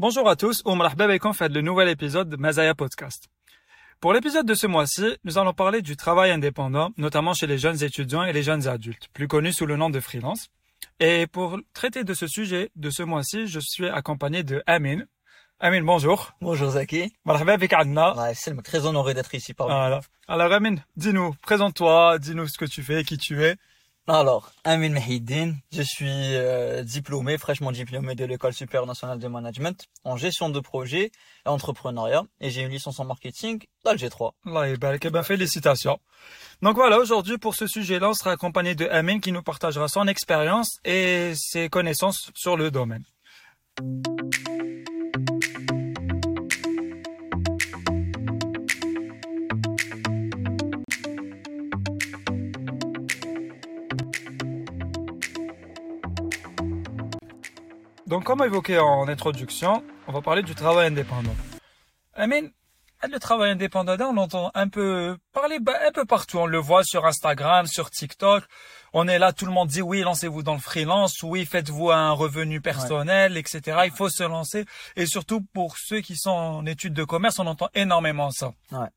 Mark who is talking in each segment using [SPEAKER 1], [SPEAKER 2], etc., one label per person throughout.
[SPEAKER 1] Bonjour à tous, Omar Babeikon fait le nouvel épisode de Mazaya Podcast. Pour l'épisode de ce mois-ci, nous allons parler du travail indépendant, notamment chez les jeunes étudiants et les jeunes adultes, plus connus sous le nom de freelance. Et pour traiter de ce sujet de ce mois-ci, je suis accompagné de Amin. Amin, bonjour.
[SPEAKER 2] Bonjour Zaki.
[SPEAKER 1] Marhaba avec Adna.
[SPEAKER 2] Ouais, c'est très honoré d'être ici parmi
[SPEAKER 1] Voilà. Alors Amin, dis-nous, présente-toi, dis-nous ce que tu fais, qui tu es.
[SPEAKER 2] Alors, Amin Mahidine, je suis euh, diplômé, fraîchement diplômé de l'École supérieure nationale de management en gestion de projet et entrepreneuriat et j'ai une licence en marketing dans le G3.
[SPEAKER 1] Allah yabarak. Eh ben, félicitations. Donc voilà, aujourd'hui pour ce sujet-là, on sera accompagné de Amin qui nous partagera son expérience et ses connaissances sur le domaine. Donc, comme évoqué en introduction, on va parler du travail indépendant. Amin, le travail indépendant, on l'entend un peu parler un peu partout. On le voit sur Instagram, sur TikTok. On est là, tout le monde dit oui, lancez-vous dans le freelance, oui, faites-vous un revenu personnel, etc. Il faut se lancer. Et surtout pour ceux qui sont en études de commerce, on entend énormément ça.
[SPEAKER 2] Ouais.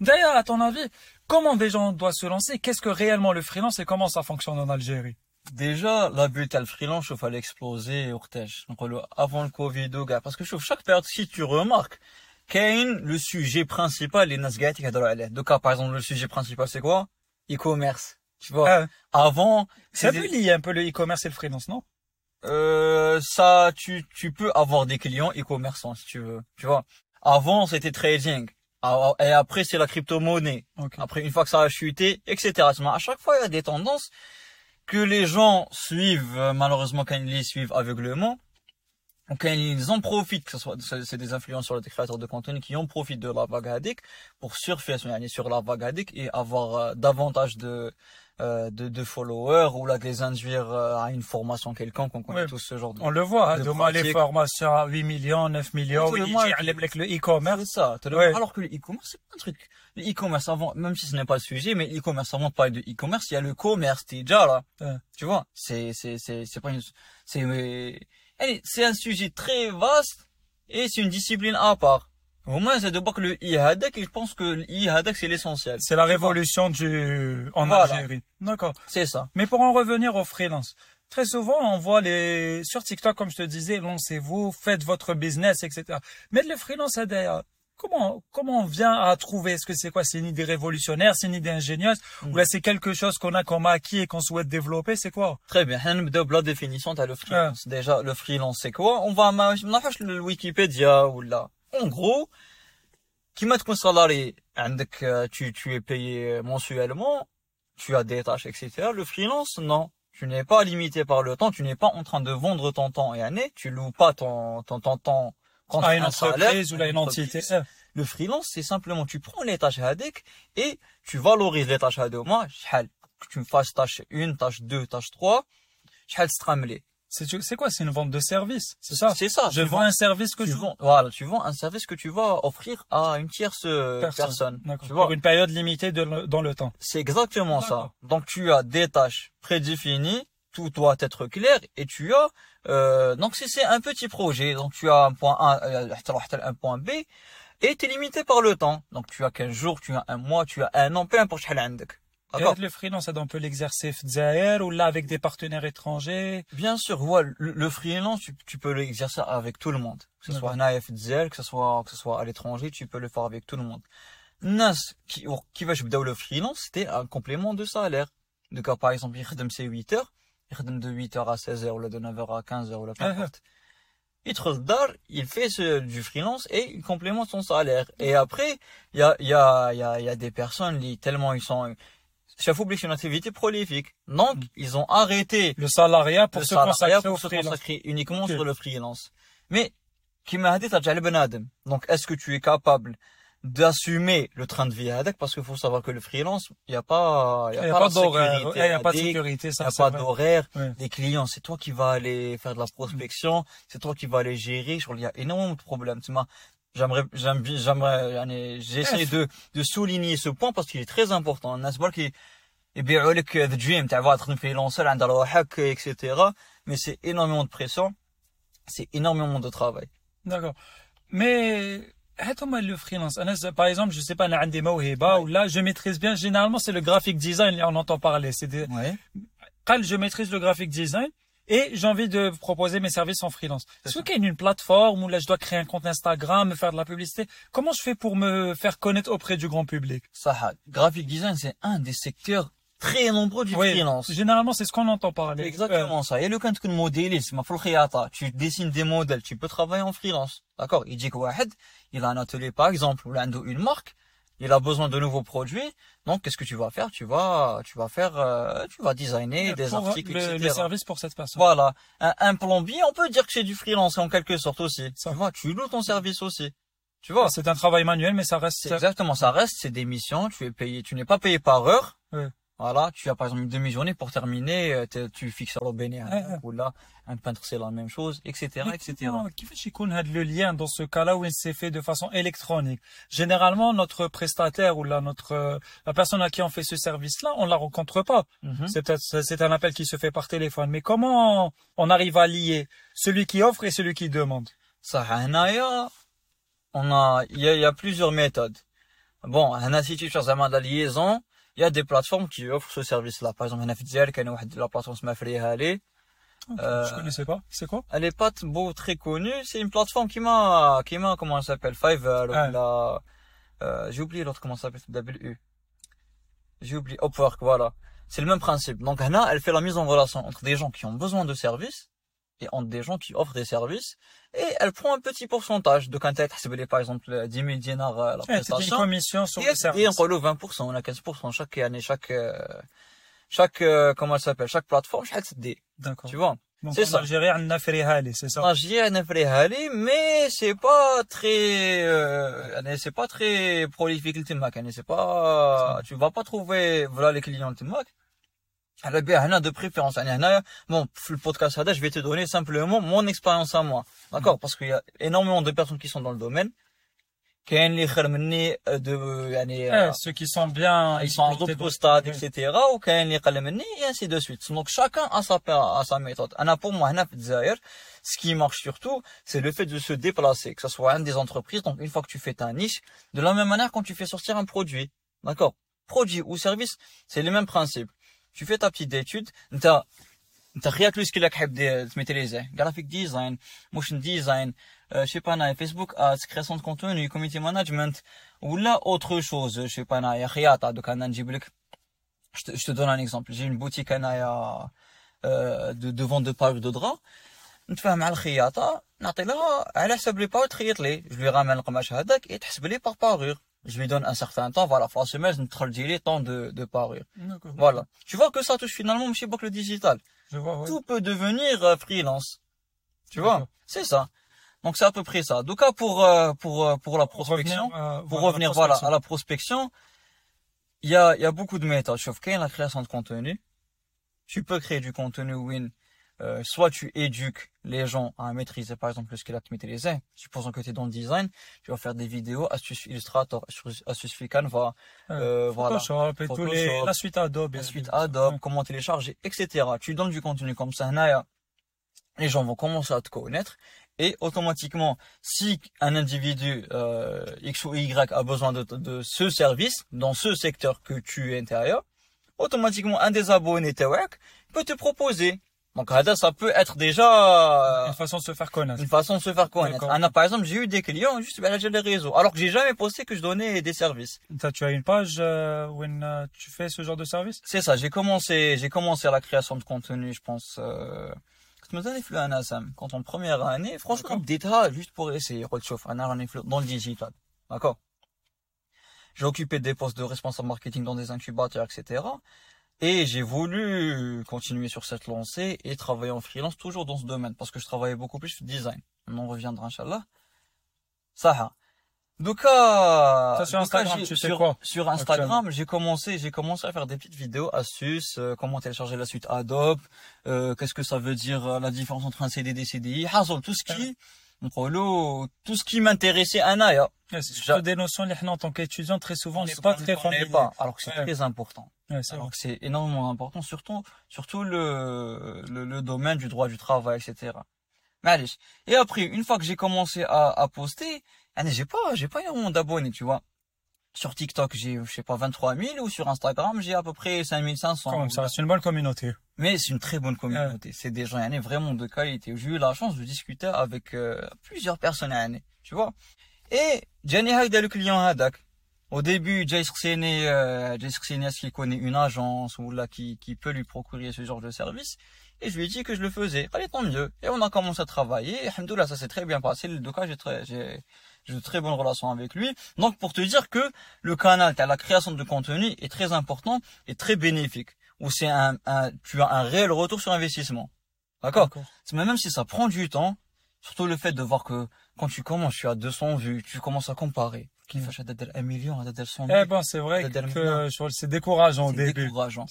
[SPEAKER 1] D'ailleurs, à ton avis, comment des gens doivent se lancer? Qu'est-ce que réellement le freelance et comment ça fonctionne en Algérie?
[SPEAKER 2] Déjà, la bulle, le freelance, je fallait exploser au Donc, le- avant le Covid, au gars. Parce que je trouve chaque période, si tu remarques, Kane, le sujet principal, les Nasgat, qui Donc, ah, par exemple, le sujet principal, c'est quoi? E-commerce. Tu vois?
[SPEAKER 1] Ah,
[SPEAKER 2] Avant,
[SPEAKER 1] C'est un
[SPEAKER 2] c'était-
[SPEAKER 1] peu lié un peu le e-commerce et le freelance, non?
[SPEAKER 2] Euh, ça, tu, tu peux avoir des clients e-commerçants si tu veux. Tu vois? Avant, c'était trading. Ah, Et après, c'est la crypto-monnaie.
[SPEAKER 1] Ok.
[SPEAKER 2] Après, une fois que ça a chuté, etc. À chaque fois, il y a des tendances que les gens suivent, euh, malheureusement, quand ils les suivent aveuglement. ou Quand ils en profitent, que ce soit, c'est des influenceurs, des créateurs de contenu qui en profitent de la vague pour surfer sur la vague et avoir euh, davantage de, euh, de, de followers ou là de les induire euh, à une formation quelconque, on connaît tous ce genre de
[SPEAKER 1] On le voit, hein,
[SPEAKER 2] de
[SPEAKER 1] demain les formations à 8 millions, 9 millions, oui,
[SPEAKER 2] le
[SPEAKER 1] e-commerce.
[SPEAKER 2] C'est ça.
[SPEAKER 1] Ouais.
[SPEAKER 2] Alors que le e-commerce, c'est pas un truc. Le e-commerce avant, même si ce n'est pas le sujet, mais e-commerce avant de parler de e-commerce, il y a le commerce, déjà là.
[SPEAKER 1] Ouais.
[SPEAKER 2] Tu vois, c'est, c'est, c'est, c'est pas une, c'est, allez, c'est un sujet très vaste et c'est une discipline à part. Au moins, c'est de voir que le Ihadak, je pense que l'Ihadak, c'est l'essentiel.
[SPEAKER 1] C'est la révolution du, en. Algérie. D'accord.
[SPEAKER 2] C'est ça.
[SPEAKER 1] Mais pour en revenir au freelance. Très souvent, on voit les, sur TikTok, comme je te disais, lancez-vous, faites votre business, etc. Mais le freelance, a des, euh, comment, comment on vient à trouver? Est-ce que c'est quoi? C'est une idée révolutionnaire? C'est une idée ingénieuse?
[SPEAKER 2] Mmh.
[SPEAKER 1] Ou là, c'est quelque chose qu'on a, qu'on a acquis et qu'on souhaite développer? C'est quoi?
[SPEAKER 2] Très bien. de définition, t'as le freelance. Ah. Déjà, le freelance, c'est quoi? On va, on le Wikipédia ou là. En gros, qui m'a un salarié, euh, tu, tu es payé euh, mensuellement, tu as des tâches, etc. Le freelance, non. Tu n'es pas limité par le temps, tu n'es pas en train de vendre ton temps et année, tu loues pas ton, ton, ton temps contre
[SPEAKER 1] à une entreprise ou
[SPEAKER 2] à
[SPEAKER 1] une entité.
[SPEAKER 2] Le freelance, c'est simplement, tu prends les tâches hadek et tu valorises les tâches hadek. Moi, que tu me fasses tâche 1, tâche 2, tâche 3, je vais
[SPEAKER 1] c'est quoi? C'est une vente de service, c'est ça?
[SPEAKER 2] C'est ça.
[SPEAKER 1] Je vends un service que
[SPEAKER 2] tu
[SPEAKER 1] je
[SPEAKER 2] vends, voilà, tu vends un service que tu vas offrir à une tierce euh, personne. Tu vois,
[SPEAKER 1] Pour une période limitée de dans le temps.
[SPEAKER 2] c'est exactement ça. Donc tu as des tâches prédéfinies, tout doit être clair et tu as euh, donc c'est c'est un petit projet. Donc tu as un point A, euh, un point B et tu es limité par le temps. Donc tu as 15 jours, tu as un mois, tu as un an, peu importe
[SPEAKER 1] ah le freelance, on peut l'exercer ou là avec des partenaires étrangers
[SPEAKER 2] Bien sûr, ouais, le, le freelance, tu, tu peux l'exercer avec tout le monde. Que ce soit un AF que ce soit, que ce soit à l'étranger, tu peux le faire avec tout le monde. Nas, qui, qui va jouer le freelance, c'était un complément de salaire. Donc, par exemple, il redonne ses 8 heures, il redonne de 8 heures à 16 heures, ou de 9 heures à 15 heures, ou la peu
[SPEAKER 1] ah ah.
[SPEAKER 2] importe. Il il fait ce, du freelance et il complémente son salaire. Et après, il y a, il y a, il y a, y a des personnes, tellement ils sont, Chafoub est une activité prolifique. Donc,
[SPEAKER 1] mm.
[SPEAKER 2] ils ont arrêté
[SPEAKER 1] le salariat pour, se, consacrer
[SPEAKER 2] uniquement sur le freelance. Mais, donc, est-ce que tu es capable d'assumer le train de vie avec parce qu'il faut savoir que le freelance il n'y a pas il y a, pas,
[SPEAKER 1] pas d'horaire. il y a pas de sécurité
[SPEAKER 2] il n'y a pas d'horaire.
[SPEAKER 1] Ouais.
[SPEAKER 2] des clients c'est toi qui vas aller faire de la prospection. Mm. C'est toi qui vas aller gérer. Il y a énormément de problèmes. Tu m'as J'aimerais, j'aime bien- j'aimerais, يعني, j'essaie de, de souligner ce point parce qu'il est très important. الناس برك يبيعوا لك the dream تاع تخدم freelancer عند روحك etc. Mais c'est énormément de pression. C'est énormément de travail.
[SPEAKER 1] D'accord. Mais moi le freelance. Par exemple, je sais pas, un des ou là, je maîtrise bien. Généralement, c'est le graphic design. On entend parler. C'est des...
[SPEAKER 2] Ouais.
[SPEAKER 1] Quand je maîtrise le graphic design et j'ai envie de proposer mes services en freelance. Est-ce qu'il y a une plateforme où là, je dois créer un compte Instagram, me faire de la publicité? Comment je fais pour me faire connaître auprès du grand public?
[SPEAKER 2] Ça, graphic design, c'est un des secteurs très nombreux du freelance.
[SPEAKER 1] Généralement, c'est ce qu'on entend parler.
[SPEAKER 2] Exactement ça. Et le quand tu modélisme, tu dessines des modèles, tu peux travailler en freelance. D'accord? Il dit que il a un atelier par exemple, ou une marque, il a besoin de nouveaux produits. Donc, qu'est-ce que tu vas faire? Tu vas, tu vas faire, euh, tu vas designer des articles,
[SPEAKER 1] le,
[SPEAKER 2] etc.
[SPEAKER 1] service pour cette personne.
[SPEAKER 2] Voilà. Un, plombier, on peut dire que c'est du freelance en quelque sorte aussi. Ça. Tu vois, tu loues ton service aussi. Tu vois.
[SPEAKER 1] C'est un travail manuel, mais ça reste.
[SPEAKER 2] Exactement, ça reste, c'est des missions. Tu es payé, tu n'es pas payé par heure. Voilà, tu as par exemple une demi-journée pour terminer, euh, tu fixes le béné, ou là, un peintre c'est la même chose, etc., etc.
[SPEAKER 1] Qui fait le lien dans ce cas-là où il s'est fait de façon électronique? Généralement, notre prestataire ou là, notre euh, la personne à qui on fait ce service-là, on la rencontre pas. Mhm. C'est un appel qui se fait par téléphone. Mais comment on arrive à lier celui qui offre et celui qui demande?
[SPEAKER 2] Ça, on a, il y a, y a plusieurs méthodes. Bon, un si tu cherches la liaison il y a des plateformes qui offrent ce service-là. Par exemple, il y la plateforme Smafrihali.
[SPEAKER 1] Euh, je connaissais pas. C'est quoi?
[SPEAKER 2] Elle est pas beau très connue. C'est une plateforme qui m'a, qui m'a, comment elle s'appelle, Five, euh, euh, j'ai oublié l'autre comment ça s'appelle, W. J'ai oublié, Upwork, voilà. C'est le même principe. Donc, Hana, elle fait la mise en relation entre des gens qui ont besoin de services et entre des gens qui offrent des services et elle prend un petit pourcentage de quand elle par exemple 10 000 dinars euh, la prestation.
[SPEAKER 1] Une commission sur le service.
[SPEAKER 2] Et on relève 20%, on a 15% chaque année, chaque, euh, chaque, euh, comment elle s'appelle, chaque plateforme, chaque D.
[SPEAKER 1] D'accord.
[SPEAKER 2] Tu vois?
[SPEAKER 1] C'est ça. Algérie, on a c'est ça?
[SPEAKER 2] Algérie, on a mais c'est pas très, euh, c'est pas très prolifique le Timac, c'est pas, tu vas pas trouver, voilà les clients le Timac. Alors bien, de préférence, bon, le podcast je vais te donner simplement mon expérience à moi, d'accord, parce qu'il y a énormément de personnes qui sont dans le domaine, euh, de,
[SPEAKER 1] euh, ceux qui sont bien,
[SPEAKER 2] ils sont en d'autres stades, etc., ou et ainsi de suite. Donc chacun a sa a sa méthode. Pour moi, ce qui marche surtout, c'est le fait de se déplacer, que ce soit un des entreprises. Donc une fois que tu fais ta niche, de la même manière quand tu fais sortir un produit, d'accord, produit ou service, c'est le même principe tu fais ta petite étude انت انت خياك لو سكيل حاب تميتريزي graphic design motion design euh, je sais pas na Facebook ads création de contenu community management ou là autre chose je sais pas na يا خياطه دوك انا نجيب لك je te, je te donne un exemple j'ai une boutique انايا euh, de, de vente de pages de drap نتفاهم مع الخياطه نعطي لها على حسب لي باغ تخيط لي جو لي رامن القماش هذاك تحسب لي باغ باغور je lui donne un certain temps, voilà, la semaine, je temps de, de parure. Voilà. Tu vois que ça touche finalement chez le digital.
[SPEAKER 1] Je vois,
[SPEAKER 2] Tout peut devenir euh, freelance. Tu vois? C'est ça. Donc c'est à peu près ça. Donc pour euh, pour euh, pour la prospection, pour revenir, voilà, à la prospection, il y a il y a beaucoup de méthodes. Sauf qu'il y a la création de contenu. Tu peux créer du contenu win euh, soit tu éduques les gens à maîtriser par exemple qu'il a maîtrisé. Supposons que tu es dans le design, tu vas faire des vidéos, astuces Illustrator, astuces Canva,
[SPEAKER 1] euh, voilà. les, la suite Adobe.
[SPEAKER 2] La suite Adobe, comment télécharger, etc. Tu donnes du contenu comme ça, les gens vont commencer à te connaître et automatiquement, si un individu euh, X ou Y a besoin de, de ce service dans ce secteur que tu es intérieur, automatiquement un des abonnés peut te proposer donc ça peut être déjà
[SPEAKER 1] euh, une façon de se faire connaître.
[SPEAKER 2] Une façon de se faire connaître. par exemple, j'ai eu des clients juste ben, j'ai les réseaux, alors que j'ai jamais posté que je donnais des services.
[SPEAKER 1] tu as une page euh, où euh, tu fais ce genre de service?
[SPEAKER 2] C'est ça. J'ai commencé, j'ai commencé la création de contenu, je pense. Euh, quand en première année, franchement, d'état juste pour essayer de dans le digital. D'accord? J'ai occupé des postes de responsable marketing dans des incubateurs, etc. Et j'ai voulu continuer sur cette lancée et travailler en freelance toujours dans ce domaine parce que je travaillais beaucoup plus sur design. On reviendra, Inch'Allah. Ça. Donc,
[SPEAKER 1] euh, sur Instagram, tu sais quoi
[SPEAKER 2] Sur Instagram, j'ai commencé, j'ai commencé à faire des petites vidéos, astuces, euh, comment télécharger la suite Adobe, euh, qu'est-ce que ça veut dire euh, la différence entre un CDD et CDI, tout ce qui, tout ce qui m'intéressait Anaya.
[SPEAKER 1] C'est des notions, les en tant qu'étudiant, très souvent, on n'est pas très familier.
[SPEAKER 2] Pas, alors que c'est très important. Ouais, alors que c'est énormément important, surtout, surtout le, le, le, domaine du droit du travail, etc. معليش. Et après, une fois que j'ai commencé à, à poster, يعني j'ai pas, j'ai pas énormément d'abonnés, tu vois. sur TikTok, j'ai, je sais pas, 23 000 ou sur Instagram, j'ai à peu près 5500.
[SPEAKER 1] Comme ça, c'est une bonne communauté.
[SPEAKER 2] Mais c'est une très bonne communauté. C'est des gens, y vraiment de qualité. J'ai eu la chance de discuter avec euh, plusieurs personnes, y tu vois. Et, Jenny Haïda, le client Hadak. Au début, Jay Srksene, euh, Jay qui connaît une agence ou là, qui, qui peut lui procurer ce genre de service? Et je lui ai dit que je le faisais. Allez, tant mieux. Et on a commencé à travailler. Et, alhamdoulilah, ça s'est très bien passé. Le cas, j'ai, j'ai de très bonnes relations avec lui. Donc pour te dire que le canal, as la création de contenu est très important et très bénéfique. Ou c'est un, un, tu as un réel retour sur investissement. D'accord? Même si ça prend du temps, surtout le fait de voir que quand tu commences, tu as 200 vues, tu commences à comparer. Mm. Un million, un million.
[SPEAKER 1] Eh ben, c'est vrai que c'est décourageant au début.
[SPEAKER 2] décourageant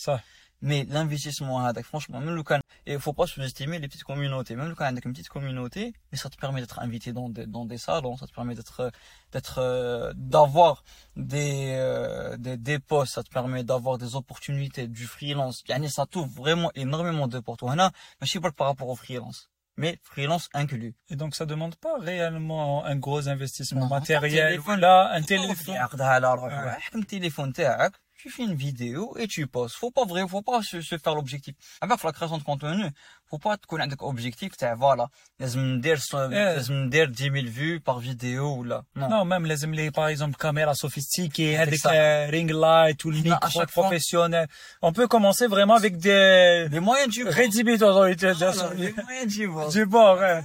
[SPEAKER 2] mais l'investissement franchement, même le can, et il faut pas sous-estimer les petites communautés. Même le can, avec une petite communauté, mais ça te permet d'être invité dans des, dans des salons, ça te permet d'être, d'être, euh, d'avoir des, euh, des, des postes, ça te permet d'avoir des opportunités, du freelance. Yani, ça t'ouvre vraiment énormément de portes. Voilà, mais je sais pas par rapport au freelance mais freelance inclus.
[SPEAKER 1] Et donc ça demande pas réellement un gros investissement
[SPEAKER 2] non,
[SPEAKER 1] matériel.
[SPEAKER 2] Téléphone,
[SPEAKER 1] là, un téléphone.
[SPEAKER 2] Oh, un téléphone, tu fais une vidéo et tu poses. Faut pas vrai, faut pas se, se faire l'objectif. Avec la création de contenu, faut pas te connaître l'objectif, t'es, voilà. Les m'dir, les 10 000 vues par vidéo, ou là.
[SPEAKER 1] Non. même les les, par exemple, caméras sophistiquées,
[SPEAKER 2] avec
[SPEAKER 1] euh, ring light ou le micro professionnel. On peut commencer vraiment avec des,
[SPEAKER 2] des moyens du bord.
[SPEAKER 1] Rédhibiteurs,
[SPEAKER 2] ah, des moyens du bord.
[SPEAKER 1] Du bord, hein.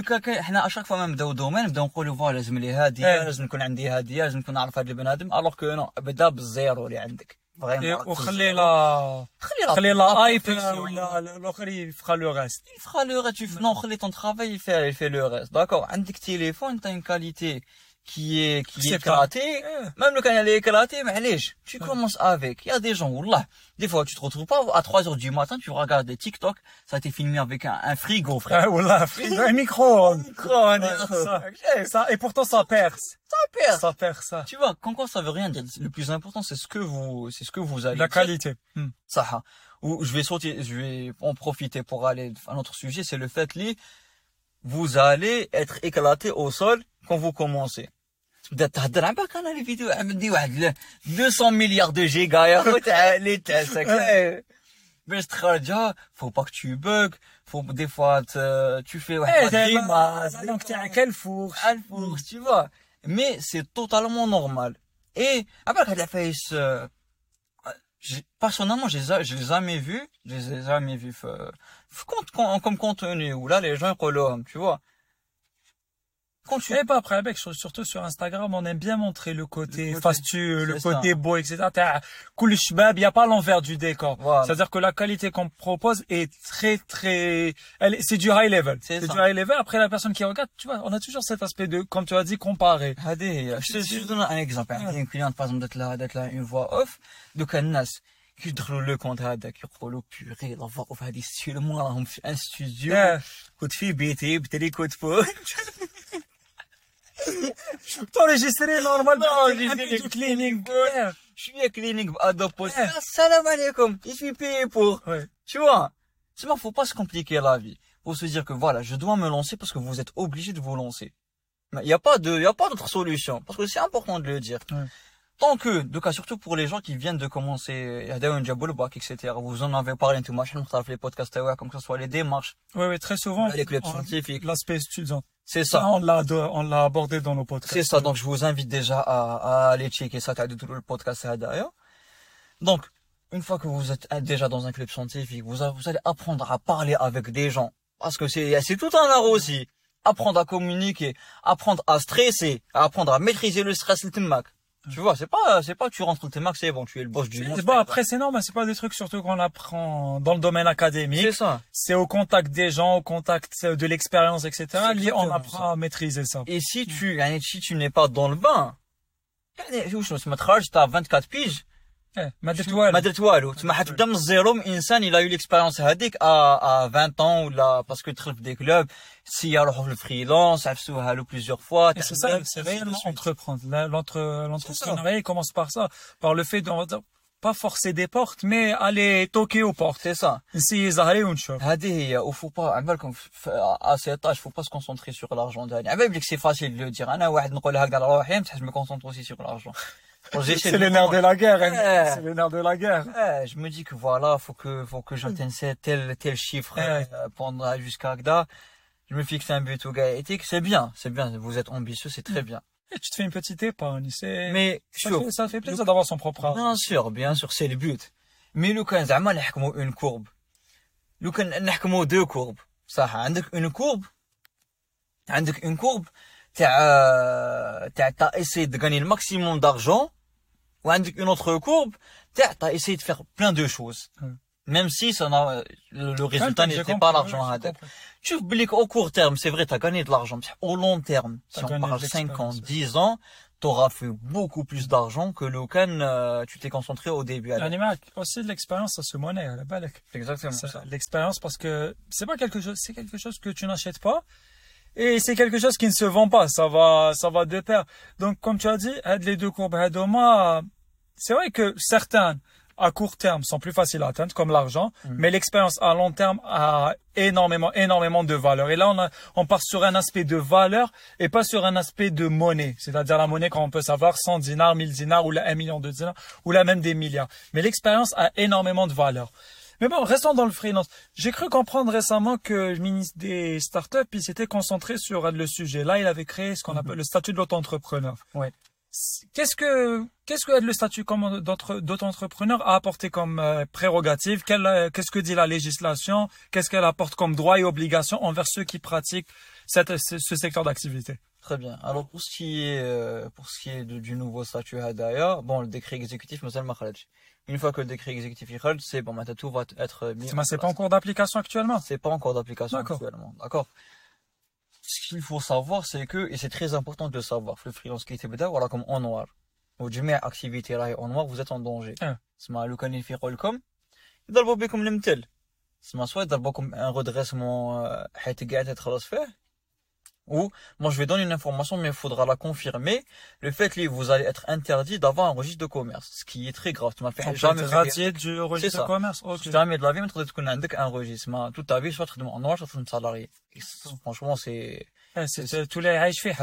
[SPEAKER 2] دوكا حنا اشاك فوا نبداو دومين نبداو نقولوا فوا لازم لي هادي
[SPEAKER 1] إيه.
[SPEAKER 2] لازم نكون عندي هادي لازم نكون نعرف هاد البنادم الوغ كو نو بدا بالزيرو اللي عندك. إيه،
[SPEAKER 1] وخلي لا
[SPEAKER 2] خلي لا
[SPEAKER 1] خلي لا اي
[SPEAKER 2] في
[SPEAKER 1] ولا الآخر يفخا لو ريست
[SPEAKER 2] يفخا لو ريست نو خلي طون ترافاي يفي لو ريست داكور عندك تيليفون تاع اون كاليتي qui est qui est, est
[SPEAKER 1] eh.
[SPEAKER 2] même le canal éclaté mais allez, tu commences avec. Il y a des gens, là, des fois tu te retrouves pas à 3 heures du matin, tu regardes des TikTok, ça a été filmé avec un, frigo, frère.
[SPEAKER 1] Ah, un frigo, un micro. un micro,
[SPEAKER 2] eh,
[SPEAKER 1] ça, et pourtant ça perce.
[SPEAKER 2] Ça perce.
[SPEAKER 1] Ça perce, ça.
[SPEAKER 2] Tu vois, quand, quand ça veut rien dire, le plus important c'est ce que vous, c'est ce que vous avez.
[SPEAKER 1] La qualité. Hmm.
[SPEAKER 2] Hein. Ou je vais sauter, je vais en profiter pour aller à notre sujet, c'est le fait, li, vous allez être éclaté au sol quand vous commencez. تبدا تهضر على بالك انا لي فيديو عندي واحد ل- 200 مليار دو جيجا يا خو تاع لي تاعك باش تخرجها faut pas que tu bugs faut des fois te- tu fais واحد
[SPEAKER 1] Eh,
[SPEAKER 2] la
[SPEAKER 1] t'as-
[SPEAKER 2] grimace,
[SPEAKER 1] donc t'es à quelle fourche
[SPEAKER 2] à الفوق, tu vois mais c'est totalement normal et après هاد العفايس euh, j'ai- personnellement je les ai je les ai jamais vus je les ai jamais vus f- f- compte- com- comme contenu où là les gens يقولوهم tu vois quand tu
[SPEAKER 1] Et pas après, avec, surtout sur Instagram, on aime bien montrer le côté,
[SPEAKER 2] Le côté-
[SPEAKER 1] fastueux, le
[SPEAKER 2] c'est
[SPEAKER 1] côté
[SPEAKER 2] ça.
[SPEAKER 1] beau, etc. T'as cool shbab, il n'y a pas l'envers du décor.
[SPEAKER 2] Voilà.
[SPEAKER 1] C'est-à-dire que la qualité qu'on propose est très, très, elle, est- c'est du high level.
[SPEAKER 2] C'est ça.
[SPEAKER 1] du high level. Après, la personne qui regarde, tu vois, on a toujours cet aspect de, comme tu as dit, comparer.
[SPEAKER 2] هذه هي je te je te donne un exemple عندي كليون باغ دات لها دات لها اون فوا اوف دوكا الناس كي يدخلوا لو كونت هذاك يقولوا بيغي لا فوا اوف هذه ستيلمون راهم في ان ستوديو
[SPEAKER 1] Yeah.
[SPEAKER 2] كنت في بيتي بتري كنت فوق
[SPEAKER 1] T'enregistrer normal. T'enregistrer
[SPEAKER 2] du
[SPEAKER 1] cleaning.
[SPEAKER 2] Je suis un cleaning à
[SPEAKER 1] deux.
[SPEAKER 2] Salam alaikum. Je suis payé pour.
[SPEAKER 1] Ouais.
[SPEAKER 2] Tu vois. Tu vois, faut pas se compliquer la vie. Faut se dire que voilà, je dois me lancer parce que vous êtes obligé de vous lancer. Il n'y a pas de, il y a pas d'autre solution. Parce que c'est important de le dire.
[SPEAKER 1] Ouais.
[SPEAKER 2] Tant que, de cas surtout pour les gens qui viennent de commencer, euh, etc. Vous en avez parlé, tout machin, les podcasts, comme que ce soit les démarches.
[SPEAKER 1] Oui, oui, très souvent.
[SPEAKER 2] Les clubs scientifiques.
[SPEAKER 1] L'aspect étudiant
[SPEAKER 2] c'est
[SPEAKER 1] Ça,
[SPEAKER 2] ça
[SPEAKER 1] on l'a, on l'a abordé dans nos podcasts.
[SPEAKER 2] C'est ça, donc je vous invite déjà à, à aller checker ça, t'as tout le podcast derrière. Donc, une fois que vous êtes déjà dans un club scientifique, vous, a- vous allez apprendre à parler avec des gens. Parce que c'est, c'est tout un art aussi. Apprendre à communiquer, apprendre à stresser, apprendre à maîtriser le stress le. Tu vois, c'est pas, c'est pas tu rentres dans tes marques, c'est bon, tu es le boss du monde.
[SPEAKER 1] Bon, après, c'est normal, c'est pas des trucs surtout qu'on apprend dans le domaine académique.
[SPEAKER 2] C'est ça.
[SPEAKER 1] C'est au contact des gens, au contact euh, de l'expérience, etc. On apprend à maîtriser ça.
[SPEAKER 2] Et si tu, si tu n'es pas dans le bain, tu as 24 piges,
[SPEAKER 1] ما درت والو.
[SPEAKER 2] ما درت والو تما حتبدا من الزيرو من انسان الى يو ليكسبيريونس هذيك ا 20 ans ولا باسكو دخل في دي كلوب سي روحو في الفريلانس عفسوها له بليزيور فوا
[SPEAKER 1] Et c'est ça, c'est réellement entreprendre. Là, l'entre- L'entrepreneuriat, il commence par ça, par le fait de, on va dire, pas forcer des portes, mais aller toquer aux portes.
[SPEAKER 2] C'est ça.
[SPEAKER 1] نسيي زهري ونشوف.
[SPEAKER 2] هذه هي وفو با على بالكم à cet âge faut pas se concentrer sur l'argent داني على بالك سي فاسيل دو دير انا واحد نقولها هكذا على روحي بصح je me concentre aussi sur l'argent
[SPEAKER 1] C'est les nerfs de la guerre, hein.
[SPEAKER 2] Ouais.
[SPEAKER 1] C'est les nerfs de la guerre.
[SPEAKER 2] Ouais, je me dis que voilà, faut que faut que j'atteigne ce- tel tel chiffre
[SPEAKER 1] Ouais.
[SPEAKER 2] euh, pendant jusqu'à Agda. Je me fixe un but au gars éthique, c'est bien, c'est bien. Vous êtes ambitieux, c'est très bien.
[SPEAKER 1] Et tu te fais une petite épargne, c'est...
[SPEAKER 2] Mais
[SPEAKER 1] ça,
[SPEAKER 2] شوف
[SPEAKER 1] fait, ça fait plaisir d'avoir son propre argent.
[SPEAKER 2] Bien sûr, bien sûr, c'est le but. Mais لو كان زعما نحكموا une courbe. لو كان نحكموا deux courbes. صح عندك une courbe. عندك une courbe تاع تاع تاع essayer de gagner le maximum d'argent. وعندك une autre courbe تاع تاع essayer de faire plein de choses.
[SPEAKER 1] Hmm.
[SPEAKER 2] Même si ça n'a, le, le résultat
[SPEAKER 1] J'ai
[SPEAKER 2] n'était
[SPEAKER 1] compris,
[SPEAKER 2] pas
[SPEAKER 1] ouais,
[SPEAKER 2] l'argent
[SPEAKER 1] j'ai
[SPEAKER 2] هذاك.
[SPEAKER 1] compris.
[SPEAKER 2] Tu oublies qu'au court terme, c'est vrai, t'as gagné de l'argent. mais Au long terme,
[SPEAKER 1] T'as
[SPEAKER 2] si on
[SPEAKER 1] gagné de
[SPEAKER 2] parle 5 ans,
[SPEAKER 1] l'expérience.
[SPEAKER 2] 10 ans, t'auras fait beaucoup plus d'argent que le can, euh, tu t'es concentré au début. Alors,
[SPEAKER 1] L'animal, aussi de l'expérience, ça se monnaie à la balle.
[SPEAKER 2] C'est exactement
[SPEAKER 1] Ça,
[SPEAKER 2] ça.
[SPEAKER 1] L'expérience, parce que c'est pas quelque chose, c'est quelque chose que tu n'achètes pas. Et c'est quelque chose qui ne se vend pas. Ça va, ça va de pair. Donc, comme tu as dit, aide les deux courbes Hadoma, c'est vrai que certains, à court terme, sont plus faciles à atteindre, comme l'argent.
[SPEAKER 2] Mm.
[SPEAKER 1] Mais l'expérience à long terme a énormément, énormément de valeur. Et là, on, a, on part sur un aspect de valeur et pas sur un aspect de monnaie. C'est-à-dire la monnaie quand on peut savoir 100 dinars, 1000 dinars ou là 1 million de dinars ou là même des milliards. Mais l'expérience a énormément de valeur. Mais bon, restons dans le freelance. J'ai cru comprendre récemment que le ministre des startups, il s'était concentré sur le sujet. Là, il avait créé ce qu'on appelle le statut de l'auto-entrepreneur.
[SPEAKER 2] Ouais.
[SPEAKER 1] Qu'est-ce que qu'est-ce que le statut d'auto-entrepreneur a apporté comme euh, prérogative? Euh, Qu'est-ce que dit la législation? Qu'est-ce qu'elle apporte comme droits et obligations envers ceux qui pratiquent cette, ce, secteur d'activité?
[SPEAKER 2] Très bien. Alors, pour ce qui est, euh, pour ce qui est du nouveau statut Hadaya, bon, le décret exécutif, mais ma kharaj. Une fois que le décret exécutif est kharaj, c'est bon, maintenant tout va être mis
[SPEAKER 1] Mais
[SPEAKER 2] en
[SPEAKER 1] c'est pas
[SPEAKER 2] place.
[SPEAKER 1] en cours d'application actuellement.
[SPEAKER 2] C'est pas encore d'application
[SPEAKER 1] D'accord.
[SPEAKER 2] actuellement. D'accord. Ce qu'il faut savoir, c'est que, et c'est très important de le savoir, le freelance qui était beda, voilà, comme en noir. Au جميع activité là en noir, vous êtes en danger.
[SPEAKER 1] Ah.
[SPEAKER 2] اسمع لو كان يفيقوا لكم يضربوا بكم المثل. اسمع سواء يضربوكم un redressement euh, حيت قاعد تخلص فيه. où moi je vais donner une information mais il faudra la confirmer. Le fait que vous allez être interdit d'avoir un registre de commerce, ce qui est très grave. Tu m'as fait jamais
[SPEAKER 1] radié du registre de commerce. Okay.
[SPEAKER 2] Jamais de la vie, mais tu as un registre. Mais toute ta vie, soit tu es en noir, soit tu es salarié. Franchement, c'est...
[SPEAKER 1] Eh, c'est tout les règles
[SPEAKER 2] fait.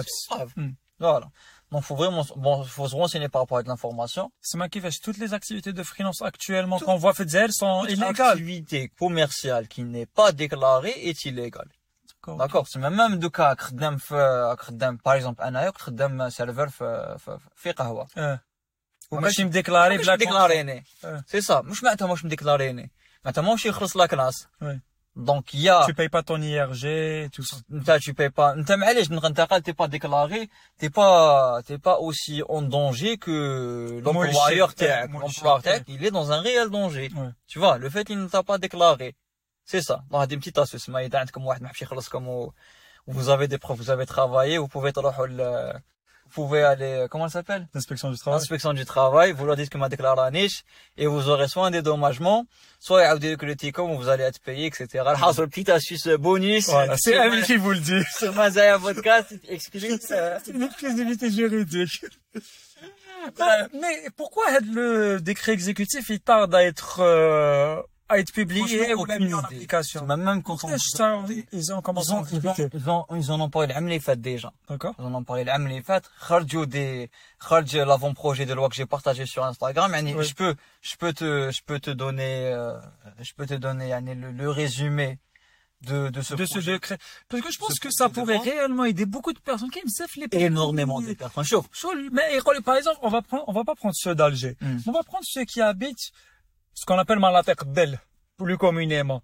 [SPEAKER 1] Hmm.
[SPEAKER 2] Voilà. Donc, faut vraiment, bon, faut se renseigner par rapport à l'information.
[SPEAKER 1] C'est ma kiffage. Toutes les activités de freelance actuellement qu'on voit faites sont illégales.
[SPEAKER 2] L'activité commerciale qui n'est pas déclarée est illégale. D'accord. C'est même, même de cas, خدام في- خدام, par exemple, أنا خدام serveur في, في, في قهوة.
[SPEAKER 1] اه
[SPEAKER 2] وماشي-
[SPEAKER 1] وماشي مديكلاري
[SPEAKER 2] مش
[SPEAKER 1] بلا
[SPEAKER 2] مديكلاريني.
[SPEAKER 1] اه.
[SPEAKER 2] C'est ça. مش معناتها مش مديكلاريني. معناتها ماهوش يخلص لا كلاس.
[SPEAKER 1] Ouais.
[SPEAKER 2] Donc, il y a,
[SPEAKER 1] Tu payes pas ton IRG, tout ça.
[SPEAKER 2] انت tu payes pas انت معليش نبغى ننتقل t'es pas déclaré t'es pas t'es pas aussi en danger que l'employeur
[SPEAKER 1] الشركة-
[SPEAKER 2] تاعك
[SPEAKER 1] مول
[SPEAKER 2] l'employeur
[SPEAKER 1] الشركة.
[SPEAKER 2] تاعك il est dans un réel danger
[SPEAKER 1] Ouais.
[SPEAKER 2] tu vois le fait qu'il ne t'a pas déclaré c'est ça donc هذه petite astuce ما اذا عندكم واحد ما حبش يخلصكم و vous avez des preuves vous avez travaillé vous pouvez تروحوا ل vous pouvez aller comment ça s'appelle
[SPEAKER 1] L'inspection du travail.
[SPEAKER 2] l'inspection du travail vous leur dites que ma déclaré et vous aurez soit un dédommagement soit يعاودوا لك le TICOM où vous allez être payé etc حاصل petite astuce bonus
[SPEAKER 1] Voilà, c'est
[SPEAKER 2] Sur-
[SPEAKER 1] elle qui vous le dit.
[SPEAKER 2] sur Mazaya Podcast, exclusif.
[SPEAKER 1] C'est une exclusivité juridique. Euh, mais pourquoi le décret exécutif il tarde à être euh, à être publié
[SPEAKER 2] aucune
[SPEAKER 1] application.
[SPEAKER 2] Même, même quand on...
[SPEAKER 1] Ils ont commencé à
[SPEAKER 2] expliquer. Ils, ont, ils en ont parlé l'AMLEFAT déjà.
[SPEAKER 1] D'accord.
[SPEAKER 2] Ils en ont parlé l'AMLEFAT. Kharjou des, Kharjou l'avant-projet de loi que j'ai partagé sur Instagram.
[SPEAKER 1] Oui.
[SPEAKER 2] Je peux, je peux te, je peux te donner, euh, je peux te donner, Annie, le, le résumé de, de ce
[SPEAKER 1] de. Ce décret. Parce que je pense que ça pourrait réellement aider beaucoup de personnes qui aiment ça flipper.
[SPEAKER 2] Énormément de personnes. Chaud.
[SPEAKER 1] Chaud. Mais, par exemple, on va prendre, on va pas prendre ceux d'Alger.
[SPEAKER 2] Hmm.
[SPEAKER 1] On va prendre ceux qui habitent ce qu'on appelle Malatek Bel, plus communément.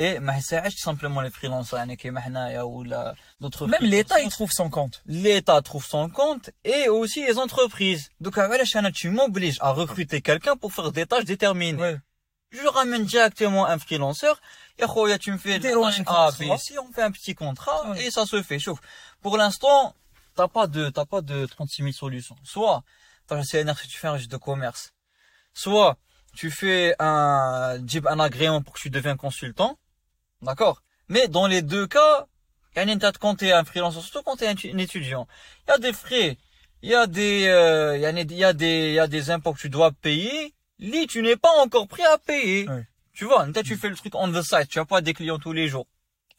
[SPEAKER 2] et ما يساعدش simplement les freelancers يعني كيما حنايا ولا d'autres
[SPEAKER 1] Même l'État, il
[SPEAKER 2] freelancers.
[SPEAKER 1] trouve son compte.
[SPEAKER 2] l'État trouve son compte et aussi les entreprises. Donc علاش انا tu m'obliges à recruter quelqu'un pour faire des tâches déterminées.
[SPEAKER 1] Ouais.
[SPEAKER 2] Je ramène directement un freelanceur. Et khoya, tu me fais
[SPEAKER 1] Des
[SPEAKER 2] le
[SPEAKER 1] lois,
[SPEAKER 2] tâche
[SPEAKER 1] un
[SPEAKER 2] A,
[SPEAKER 1] contrat.
[SPEAKER 2] B, C, on fait un petit contrat
[SPEAKER 1] Ouais.
[SPEAKER 2] et ça se fait. Chauffe. Pour l'instant, t'as pas de, t'as pas de 36 000 solutions. Soit, t'as le CNR si tu fais un registre de commerce. Soit, tu fais un, type un agrément pour que tu deviennes consultant. D'accord? Mais dans les deux cas, il y a quand t'es un freelancer, surtout quand t'es un, un étudiant. Il y a des frais. Il y a des, euh, il y a, des- il y a des, il y a des impôts que tu dois payer. Lit, tu n'es pas encore prêt à payer. Tu vois, tu fais le truc on the side, tu as pas des clients tous les jours.